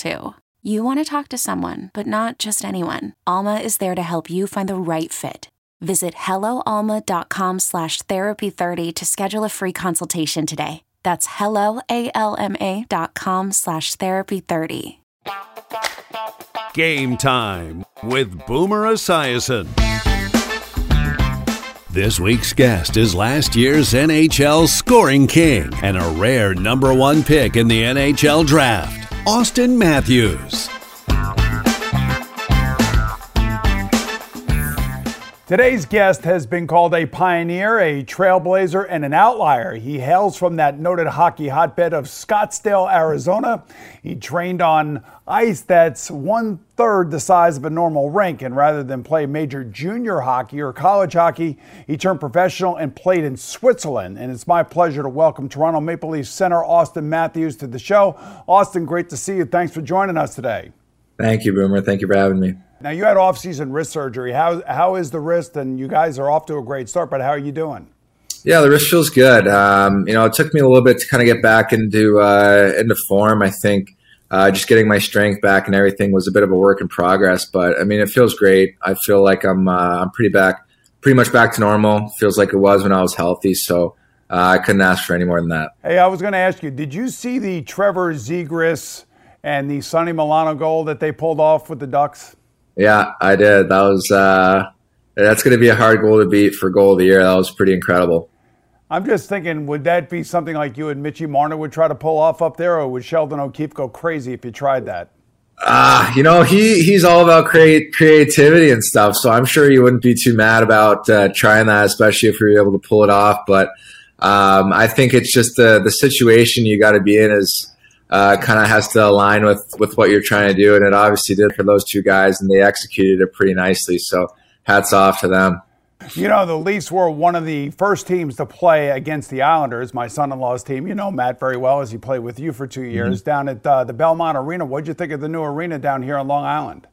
too. You want to talk to someone, but not just anyone. Alma is there to help you find the right fit. Visit helloalma.com slash therapy30 to schedule a free consultation today. That's helloalma.com slash therapy30. Game time with Boomer Esiason. This week's guest is last year's NHL scoring king and a rare number one pick in the NHL draft, Auston Matthews. Today's guest has been called a pioneer, a trailblazer, and an outlier. He hails from that noted hockey hotbed of Scottsdale, Arizona. He trained on ice that's one third the size of a normal rink, and rather than play major junior hockey or college hockey, he turned professional and played in Switzerland. And it's my pleasure to welcome Toronto Maple Leafs center Auston Matthews to the show. Auston, great to see you. Thanks for joining us today. Thank you, Boomer. Thank you for having me. Now you had off-season wrist surgery. How how is the wrist? And you guys are off to a great start. But how are you doing? Yeah, the wrist feels good. Um, you know, it took me a little bit to kind of get back into uh, into form. I think uh, just getting my strength back and everything was a bit of a work in progress. But I mean, it feels great. I feel like I'm uh, I'm pretty back, pretty much back to normal. Feels like it was when I was healthy. So. Uh, I couldn't ask for any more than that. Hey, I was going to ask you, did you see the Trevor Zegras and the Sonny Milano goal that they pulled off with the Ducks? Yeah, I did. That was uh, that's going to be a hard goal to beat for goal of the year. That was pretty incredible. I'm just thinking, would that be something like you and Mitchy Marner would try to pull off up there, or would Sheldon O'Keefe go crazy if you tried that? Ah, uh, you know, he he's all about create creativity and stuff. So I'm sure you wouldn't be too mad about uh, trying that, especially if you're able to pull it off. But um, I think it's just the the situation you got to be in is uh, kind of has to align with with what you're trying to do, and it obviously did for those two guys, and they executed it pretty nicely. So hats off to them. You know, the Leafs were one of the first teams to play against the Islanders, my son-in-law's team. You know Matt very well as he played with you for two years mm-hmm. down at uh, the Belmont Arena. What'd you think of the new arena down here on Long Island?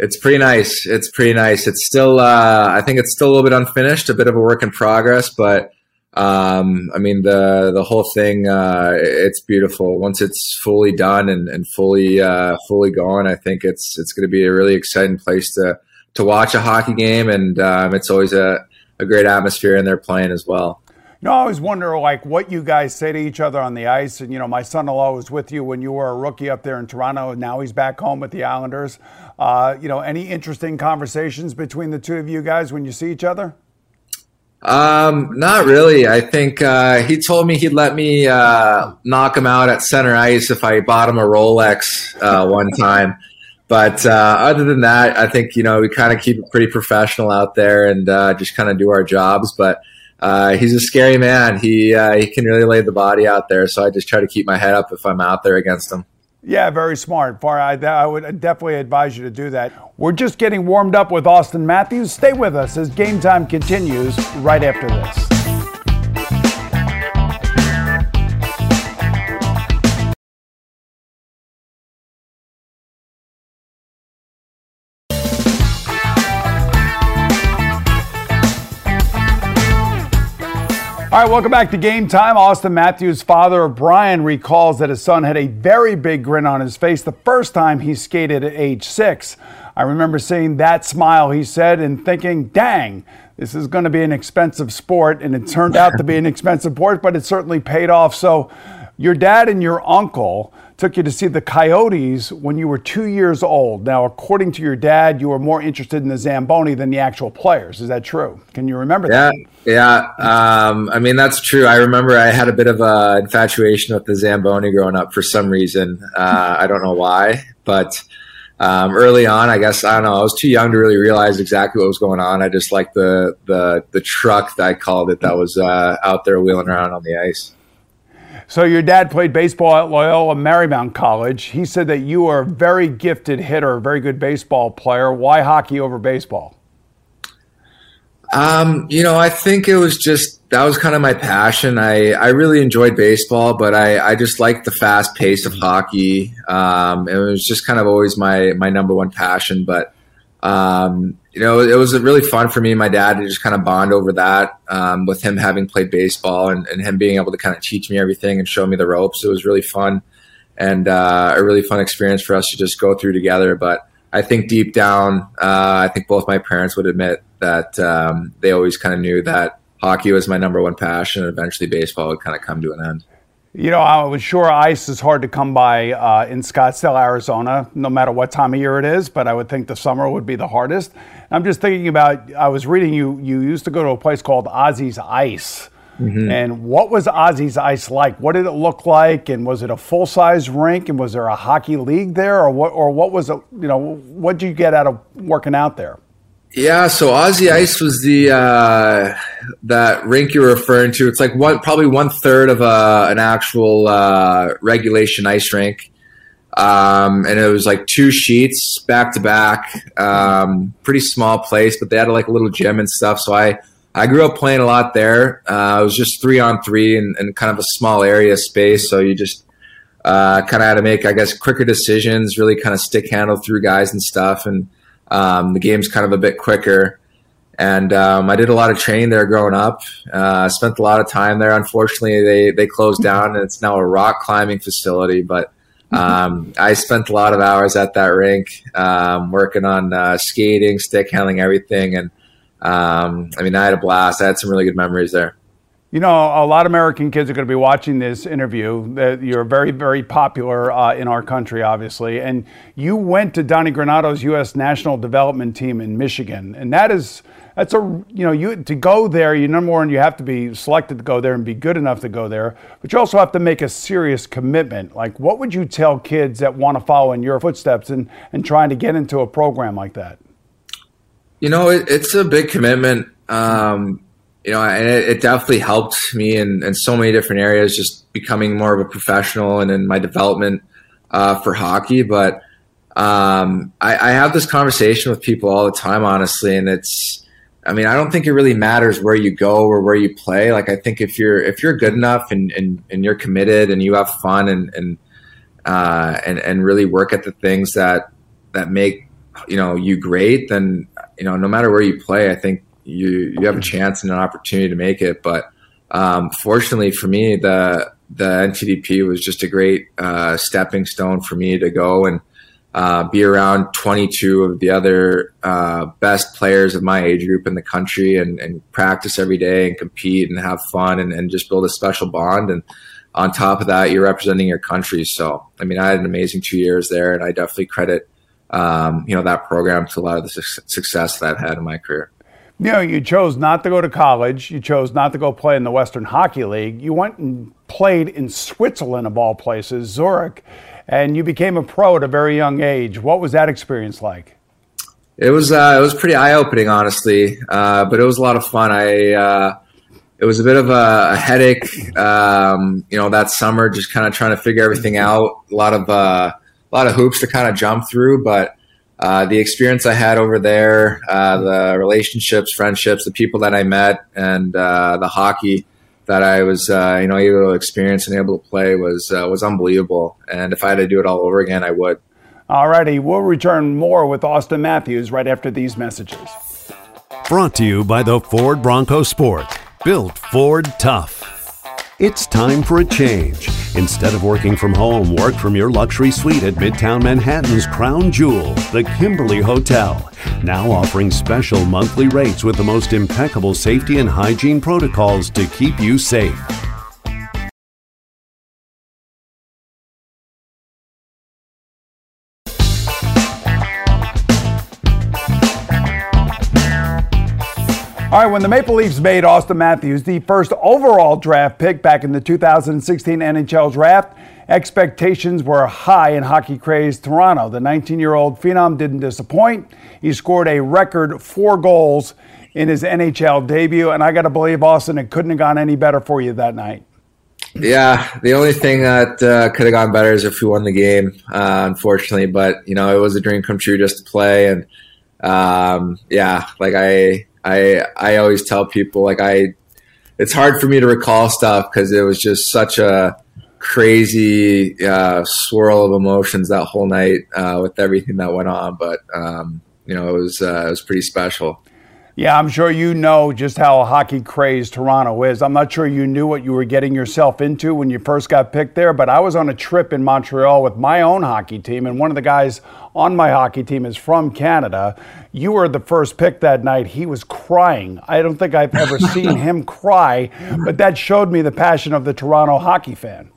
It's pretty nice. It's pretty nice. It's still, uh, I think it's still a little bit unfinished, a bit of a work in progress, but um, I mean the the whole thing uh, it's beautiful once it's fully done and, and fully uh, fully gone. I think it's it's going to be a really exciting place to to watch a hockey game, and um, it's always a, a great atmosphere in there playing as well. You know, I always wonder like what you guys say to each other on the ice. And you know, my son-in-law was with you when you were a rookie up there in Toronto, and now he's back home with the Islanders. Uh, you know, any interesting conversations between the two of you guys when you see each other? Um, not really. I think uh, he told me he'd let me uh, knock him out at center ice if I bought him a Rolex uh, one time. But uh, other than that, I think you know we kind of keep it pretty professional out there and uh, just kind of do our jobs. But uh, he's a scary man. He uh he can really lay the body out there. So I just try to keep my head up if I'm out there against him. Yeah, very smart. I, I would definitely advise you to do that. We're just getting warmed up with Auston Matthews. Stay with us as game time continues right after this. All right, welcome back to Game Time. Auston Matthews, father Brian, recalls that his son had a very big grin on his face the first time he skated at age six. I remember seeing that smile, he said, and thinking, dang, this is going to be an expensive sport. And it turned out to be an expensive sport, but it certainly paid off. So, your dad and your uncle took you to see the Coyotes when you were two years old. Now, according to your dad, you were more interested in the Zamboni than the actual players. Is that true? Can you remember yeah, that? Yeah, um, I mean, that's true. I remember I had a bit of an infatuation with the Zamboni growing up for some reason. Uh, I don't know why, but. Um, early on, I guess I don't know. I was too young to really realize exactly what was going on. I just liked the the the truck that I called it that was uh, out there wheeling around on the ice. So your dad played baseball at Loyola Marymount College. He said that you are a very gifted hitter, a very good baseball player. Why hockey over baseball? Um, you know, I think it was just that was kind of my passion. I, I really enjoyed baseball, but I, I just liked the fast pace of hockey. Um, it was just kind of always my my number one passion. But um, you know, it was really fun for me and my dad to just kind of bond over that um, with him having played baseball and, and, him being able to kind of teach me everything and show me the ropes. It was really fun and uh, a really fun experience for us to just go through together. But I think deep down, uh, I think both my parents would admit that um, they always kind of knew that hockey was my number one passion and eventually baseball would kind of come to an end. You know, I was sure ice is hard to come by uh, in Scottsdale, Arizona, no matter what time of year it is, but I would think the summer would be the hardest. I'm just thinking about, I was reading you, you used to go to a place called Ozzy's Ice. Mm-hmm. And what was Ozzy's Ice like? What did it look like? And was it a full size rink? And was there a hockey league there? Or what, or what was it, you know, what did you get out of working out there? Yeah, so Aussie Ice was the uh, that rink you're referring to. It's like one probably one third of a, uh, an actual uh, regulation ice rink, um, and it was like two sheets back to back. Um, pretty small place, but they had like a little gym and stuff. So I I grew up playing a lot there. Uh, it was just three on three and, and kind of a small area space, so you just uh, kind of had to make I guess quicker decisions, really kind of stick handle through guys and stuff and um, the game's kind of a bit quicker. And um, I did a lot of training there growing up. Uh, spent a lot of time there. Unfortunately, they they closed down, and it's now a rock climbing facility. But um, I spent a lot of hours at that rink, um, working on uh, skating, stick handling, everything. And um, I mean, I had a blast. I had some really good memories there. You know, a lot of American kids are going to be watching this interview. You're very, very popular uh, in our country, obviously. And you went to Donnie Granato's U.S. National Development Team in Michigan. And that is, that's a, you know, you to go there, you number one, you have to be selected to go there and be good enough to go there. But you also have to make a serious commitment. Like, what would you tell kids that want to follow in your footsteps and, and trying to get into a program like that? You know, it, it's a big commitment. Um, you know, and it, it definitely helped me in, in, so many different areas, just becoming more of a professional and in my development uh, for hockey. But um, I, I, have this conversation with people all the time, honestly, and it's, I mean, I don't think it really matters where you go or where you play. Like, I think if you're if you're good enough and and, and you're committed and you have fun and and uh, and and really work at the things that that make you know you great, then you know no matter where you play, I think you you have a chance and an opportunity to make it. But um, fortunately for me, the the NTDP was just a great uh, stepping stone for me to go and uh, be around 22 of the other uh, best players of my age group in the country and, and practice every day and compete and have fun and, and, just build a special bond. And on top of that, you're representing your country. So, I mean, I had an amazing two years there, and I definitely credit um, you know that program to a lot of the su- success that I've had in my career you know, you chose not to go to college. You chose not to go play in the Western Hockey League. You went and played in Switzerland, of all places, Zurich, and you became a pro at a very young age. What was that experience like? It was uh, it was pretty eye opening, honestly, uh, but it was a lot of fun. I uh, it was a bit of a, a headache, um, you know, that summer, just kind of trying to figure everything out. A lot of uh, a lot of hoops to kind of jump through, but uh, the experience I had over there, uh, the relationships, friendships, the people that I met, and uh, the hockey that I was, uh, you know, able to experience and able to play was uh, was unbelievable. And if I had to do it all over again, I would. All righty, we'll return more with Auston Matthews right after these messages. Brought to you by the Ford Bronco Sport. built Ford tough. It's time for a change. Instead of working from home, work from your luxury suite at Midtown Manhattan's crown jewel, the Kimberly Hotel. Now offering special monthly rates with the most impeccable safety and hygiene protocols to keep you safe. All right, when the Maple Leafs made Auston Matthews the first overall draft pick back in the 2016 NHL draft, expectations were high in hockey crazed Toronto. The 19 year old Phenom didn't disappoint. He scored a record four goals in his NHL debut, and I got to believe, Auston, it couldn't have gone any better for you that night. Yeah, the only thing that uh, could have gone better is if we won the game, uh, unfortunately. But you know, it was a dream come true just to play, and um, yeah, like I I I always tell people like I it's hard for me to recall stuff because it was just such a crazy uh, swirl of emotions that whole night uh, with everything that went on. But um, you know, it was uh, it was pretty special. Yeah, I'm sure you know just how hockey crazed Toronto is. I'm not sure you knew what you were getting yourself into when you first got picked there, but I was on a trip in Montreal with my own hockey team, and one of the guys on my hockey team is from Canada. You were the first pick that night. He was crying. I don't think I've ever seen him cry, but that showed me the passion of the Toronto hockey fan.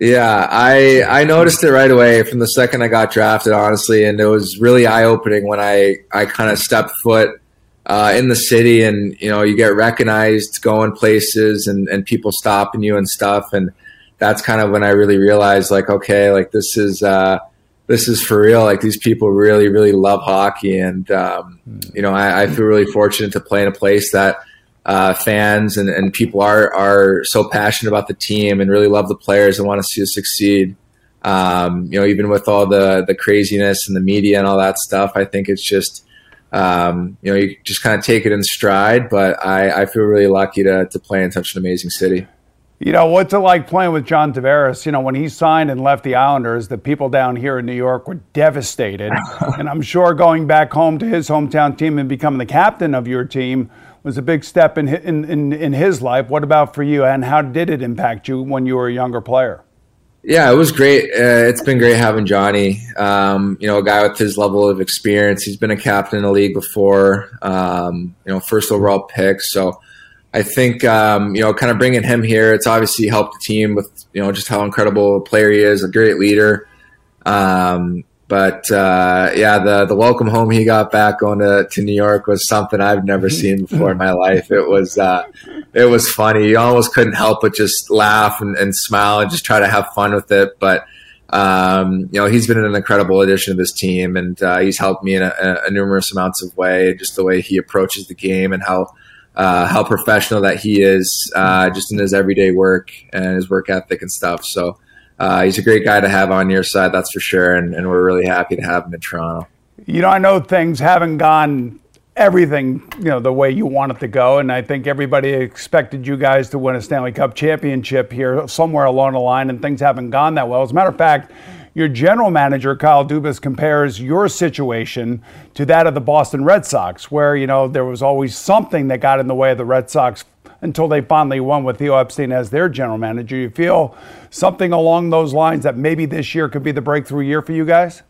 Yeah, I I noticed it right away from the second I got drafted, honestly, and it was really eye opening when I I kind of stepped foot uh, in the city and you know you get recognized going places and, and people stopping you and stuff. And that's kind of when I really realized like okay like this is uh, this is for real. Like these people really really love hockey. And um, you know I, I, feel really fortunate to play in a place that uh, fans and, and people are are so passionate about the team and really love the players and want to see us succeed. Um, you know even with all the the craziness and the media and all that stuff I think it's just um, you know, you just kind of take it in stride. But I, I feel really lucky to, to play in such an amazing city. You know, what's it like playing with John Tavares? You know, when he signed and left the Islanders, the people down here in New York were devastated. and I'm sure going back home to his hometown team and becoming the captain of your team was a big step in, in, in, in his life. What about for you? And how did it impact you when you were a younger player? Yeah, it was great. Uh, it's been great having Johnny. Um, you know, a guy with his level of experience. He's been a captain in the league before. Um, you know, first overall pick. So I think um, you know, kind of bringing him here, it's obviously helped the team with you know just how incredible a player he is, a great leader. Um, but uh, yeah, the the welcome home he got back going to, to New York was something I've never seen before in my life. It was uh, it was funny. You almost couldn't help but just laugh and, and smile and just try to have fun with it. But um, you know, he's been an incredible addition to this team, and uh, he's helped me in a, a, numerous amounts of way. Just the way he approaches the game and how uh, how professional that he is, uh, just in his everyday work and his work ethic and stuff. So uh, he's a great guy to have on your side, that's for sure. And, and, we're really happy to have him in Toronto. You know, I know things haven't gone everything, you know, the way you want it to go. And I think everybody expected you guys to win a Stanley Cup championship here somewhere along the line, and things haven't gone that well. As a matter of fact, your general manager, Kyle Dubas, compares your situation to that of the Boston Red Sox, where, you know, there was always something that got in the way of the Red Sox until they finally won with Theo Epstein as their general manager. You feel something along those lines that maybe this year could be the breakthrough year for you guys?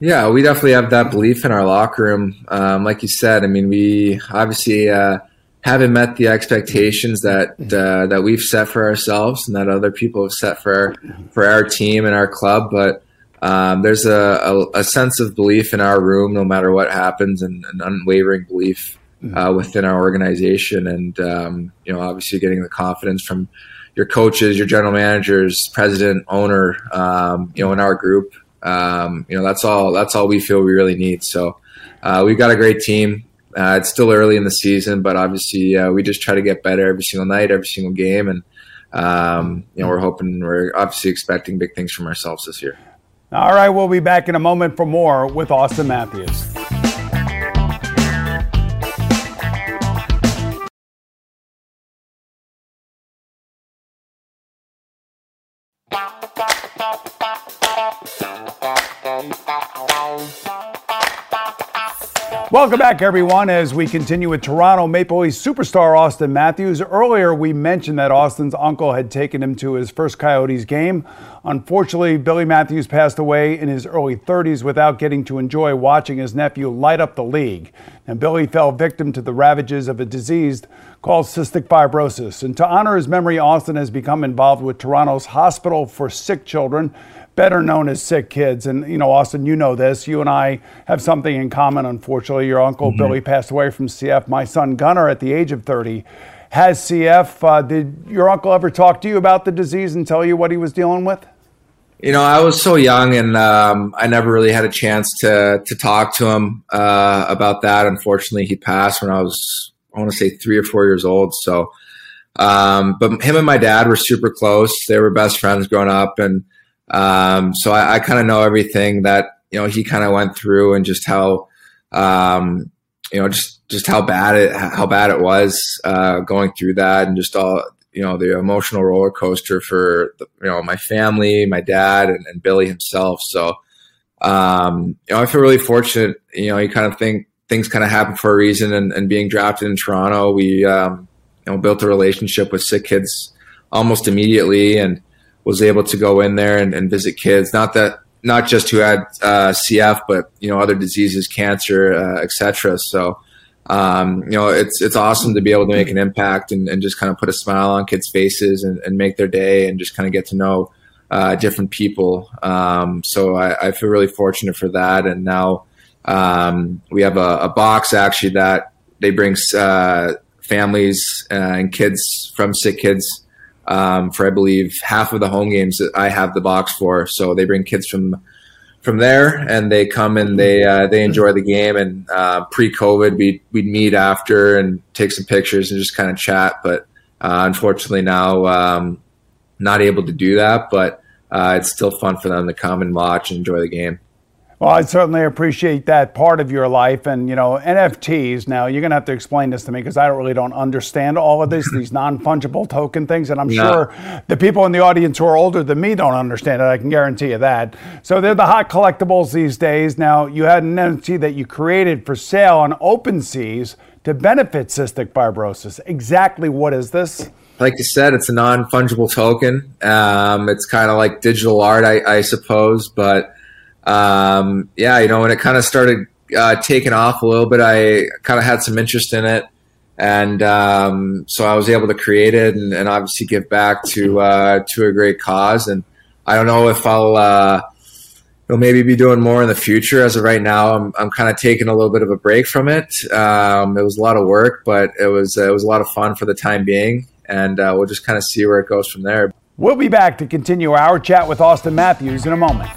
Yeah, we definitely have that belief in our locker room. Um, like you said, I mean, we obviously uh, haven't met the expectations that uh, that we've set for ourselves and that other people have set for for our team and our club. But um, there's a, a, a, sense of belief in our room, no matter what happens, and an unwavering belief uh, within our organization. And um, you know, obviously, getting the confidence from your coaches, your general managers, president, owner, um, you know, in our group. Um, you know, that's all. That's all we feel we really need. So uh, we've got a great team. Uh, it's still early in the season, but obviously uh, we just try to get better every single night, every single game, and um, you know we're hoping we're obviously expecting big things from ourselves this year. All right, we'll be back in a moment for more with Auston Matthews. Welcome back, everyone, as we continue with Toronto Maple Leafs superstar Auston Matthews. Earlier, we mentioned that Auston's uncle had taken him to his first Coyotes game. Unfortunately, Billy Matthews passed away in his early 30s without getting to enjoy watching his nephew light up the league. And Billy fell victim to the ravages of a disease called cystic fibrosis. And to honor his memory, Auston has become involved with Toronto's Hospital for Sick Children better known as sick kids. And, you know, Auston, you know this. You and I have something in common, unfortunately. Your uncle mm-hmm. Billy passed away from CF. My son Gunnar, at the age of 30, has CF. Uh, did your uncle ever talk to you about the disease and tell you what he was dealing with? You know, I was so young, and um, I never really had a chance to to talk to him uh, about that. Unfortunately, he passed when I was, I want to say, three or four years old. So, um, but him and my dad were super close. They were best friends growing up, and um, so I, I kind of know everything that you know he kind of went through and just how um, you know just just how bad it how bad it was uh, going through that and just all you know the emotional roller coaster for the, you know my family, my dad, and, and Billy himself. So um, you know I feel really fortunate. You know you kind of think things kind of happen for a reason, and, and being drafted in Toronto, we um, you know built a relationship with sick kids almost immediately and was able to go in there and, and visit kids. Not that not just who had uh, CF, but you know other diseases, cancer, uh, etc. So um, you know it's it's awesome to be able to make an impact and, and just kind of put a smile on kids' faces and, and, make their day and just kind of get to know uh, different people. Um, so I, I, feel really fortunate for that. And now um, we have a, a, box actually that they bring uh, families uh, and kids from sick kids um, for I believe half of the home games that I have the box for. So they bring kids from from there and they come and they uh, they enjoy the game. And uh, pre COVID, we we'd meet after and take some pictures and just kind of chat. But uh, unfortunately now, um, not able to do that. But uh, it's still fun for them to come and watch and enjoy the game. Well, I certainly appreciate that part of your life. And, you know, NFTs, now you're going to have to explain this to me because I don't really don't understand all of this, these non fungible token things. And I'm no. sure the people in the audience who are older than me don't understand it. I can guarantee you that. So they're the hot collectibles these days. Now, you had an NFT that you created for sale on OpenSeas to benefit cystic fibrosis. Exactly what is this? like you said, it's a non fungible token. Um, it's kind of like digital art, I, I suppose, but um, yeah, you know, when it kind of started uh, taking off a little bit, I kind of had some interest in it. And um, so I was able to create it and, and obviously give back to uh, to a great cause. And I don't know if I'll uh, will maybe be doing more in the future. As of right now, I'm, I'm kind of taking a little bit of a break from it. Um, it was a lot of work, but it was it was a lot of fun for the time being, and uh, we'll just kind of see where it goes from there. We'll be back to continue our chat with Auston Matthews in a moment.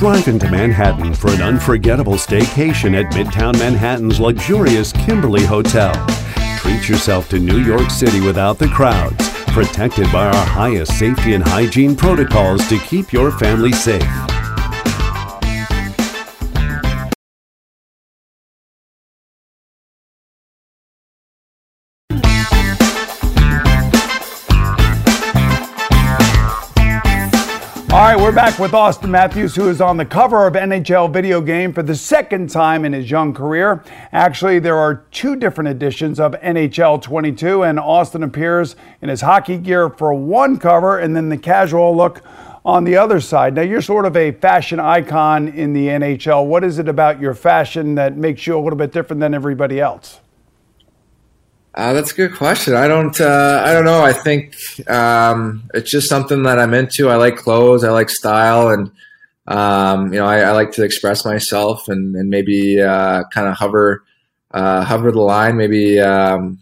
Drive into Manhattan for an unforgettable staycation at Midtown Manhattan's luxurious Kimberly Hotel. Treat yourself to New York City without the crowds, protected by our highest safety and hygiene protocols to keep your family safe. Right, we're back with Auston Matthews, who is on the cover of NHL Video Game for the second time in his young career. Actually, there are two different editions of NHL 22, and Auston appears in his hockey gear for one cover and then the casual look on the other side. Now, you're sort of a fashion icon in the NHL. What is it about your fashion that makes you a little bit different than everybody else? Uh, that's a good question. I don't. Uh, I don't know. I think um, it's just something that I'm into. I like clothes. I like style, and um, you know, I, I, like to express myself and, and maybe uh, kind of hover uh, hover the line. Maybe um,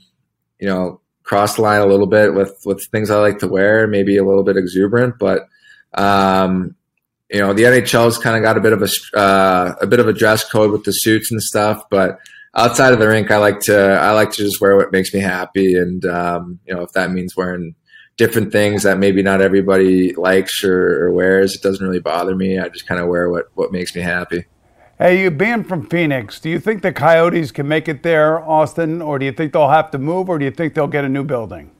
you know, cross the line a little bit with with things I like to wear. Maybe a little bit exuberant, but um, you know, the NHL's kind of got a bit of a uh, a bit of a dress code with the suits and stuff, but outside of the rink, I like to I like to just wear what makes me happy, and um, you know if that means wearing different things that maybe not everybody likes or, or wears, it doesn't really bother me. I just kind of wear what what makes me happy. Hey, you being from Phoenix, do you think the Coyotes can make it there, Auston, or do you think they'll have to move, or do you think they'll get a new building?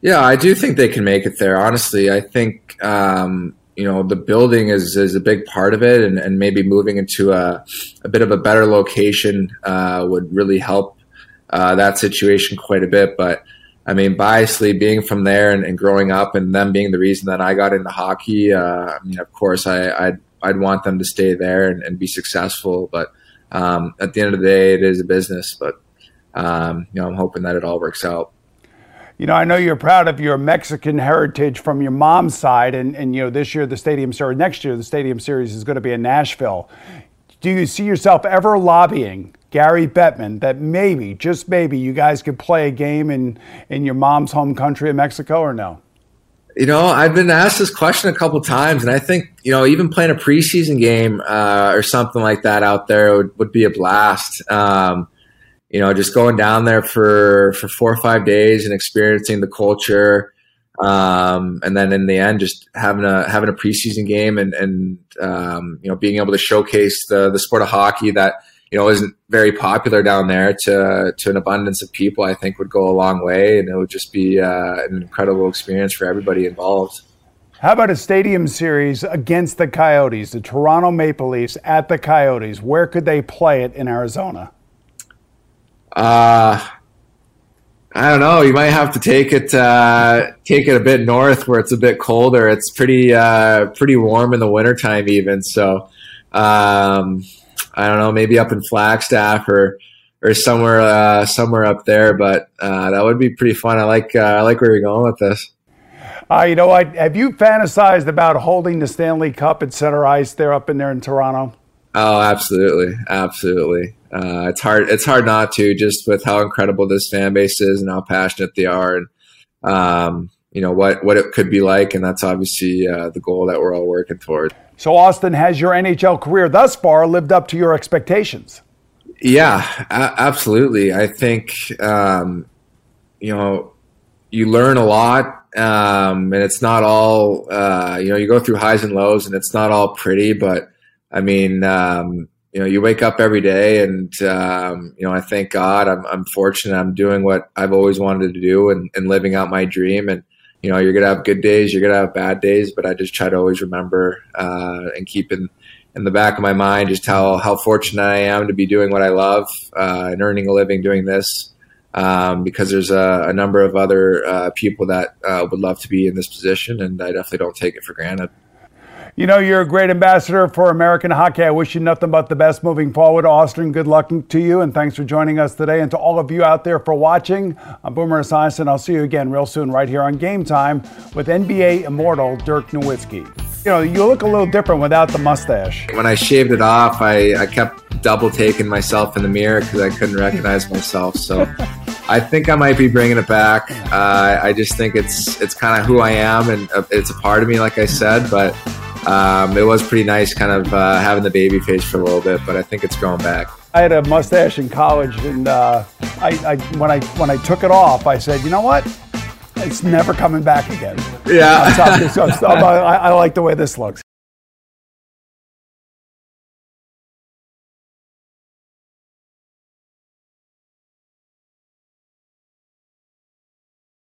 Yeah, I do think they can make it there. Honestly, I think um, you know the building is is a big part of it, and, and maybe moving into a, a bit of a better location uh, would really help uh, that situation quite a bit. But I mean, biasly being from there and, and, growing up, and them being the reason that I got into hockey. Uh, I mean, of course, I, I'd I'd want them to stay there and, and be successful. But um, at the end of the day, it is a business. But um, you know, I'm hoping that it all works out. You know, I know you're proud of your Mexican heritage from your mom's side, and, and you know, this year the Stadium Series, next year the Stadium Series is going to be in Nashville. Do you see yourself ever lobbying Gary Bettman that maybe, just maybe, you guys could play a game in, in your mom's home country of Mexico or no? You know, I've been asked this question a couple times, and I think you know, even playing a preseason game uh, or something like that out there would, would be a blast. Um, you know, just going down there for for four or five days and experiencing the culture, um, and then in the end, just having a having a preseason game and and um, you know being able to showcase the the sport of hockey that you know isn't very popular down there to to an abundance of people, I think would go a long way, and it would just be uh, an incredible experience for everybody involved. How about a stadium series against the Coyotes, the Toronto Maple Leafs at the Coyotes? Where could they play it in Arizona? Uh, I don't know. You might have to take it uh, take it a bit north where it's a bit colder. It's pretty uh, pretty warm in the wintertime even. So um, I don't know. Maybe up in Flagstaff or or somewhere uh, somewhere up there. But uh, that would be pretty fun. I like uh, I like where you're going with this. Uh, you know, I, have you fantasized about holding the Stanley Cup at center ice there up in there in Toronto? Oh, absolutely, absolutely. Uh, it's hard. It's hard not to, just with how incredible this fan base is and how passionate they are, and um, you know what what it could be like. And that's obviously uh, the goal that we're all working toward. So, Auston, has your NHL career thus far lived up to your expectations? Yeah, a- absolutely. I think um, you know you learn a lot, um, and it's not all uh, you know. You go through highs and lows, and it's not all pretty, but I mean, um, you know, you wake up every day and, um, you know, I thank God I'm, I'm fortunate. I'm doing what I've always wanted to do and, and living out my dream. And, you know, you're going to have good days, you're going to have bad days, but I just try to always remember, uh, and keep in, in the back of my mind just how, how fortunate I am to be doing what I love, uh, and earning a living doing this. Um, because there's a, a, number of other uh, people that uh, would love to be in this position, and I definitely don't take it for granted. You know, you're a great ambassador for American hockey. I wish you nothing but the best moving forward. Auston, good luck to you, and thanks for joining us today. And to all of you out there for watching, I'm Boomer Esiason. I'll see you again real soon right here on Game Time with NBA immortal Dirk Nowitzki. You know, you look a little different without the mustache. When I shaved it off, I, I kept double taking myself in the mirror because I couldn't recognize myself. So I think I might be bringing it back. Uh, I just think it's it's kind of who I am, and uh, it's a part of me, like I said, but um, it was pretty nice kind of uh, having the baby face for a little bit, but I think it's going back. I had a mustache in college, and uh, I, I, when I when I took it off, I said, you know what? It's never coming back again. Yeah. I, I like the way this looks.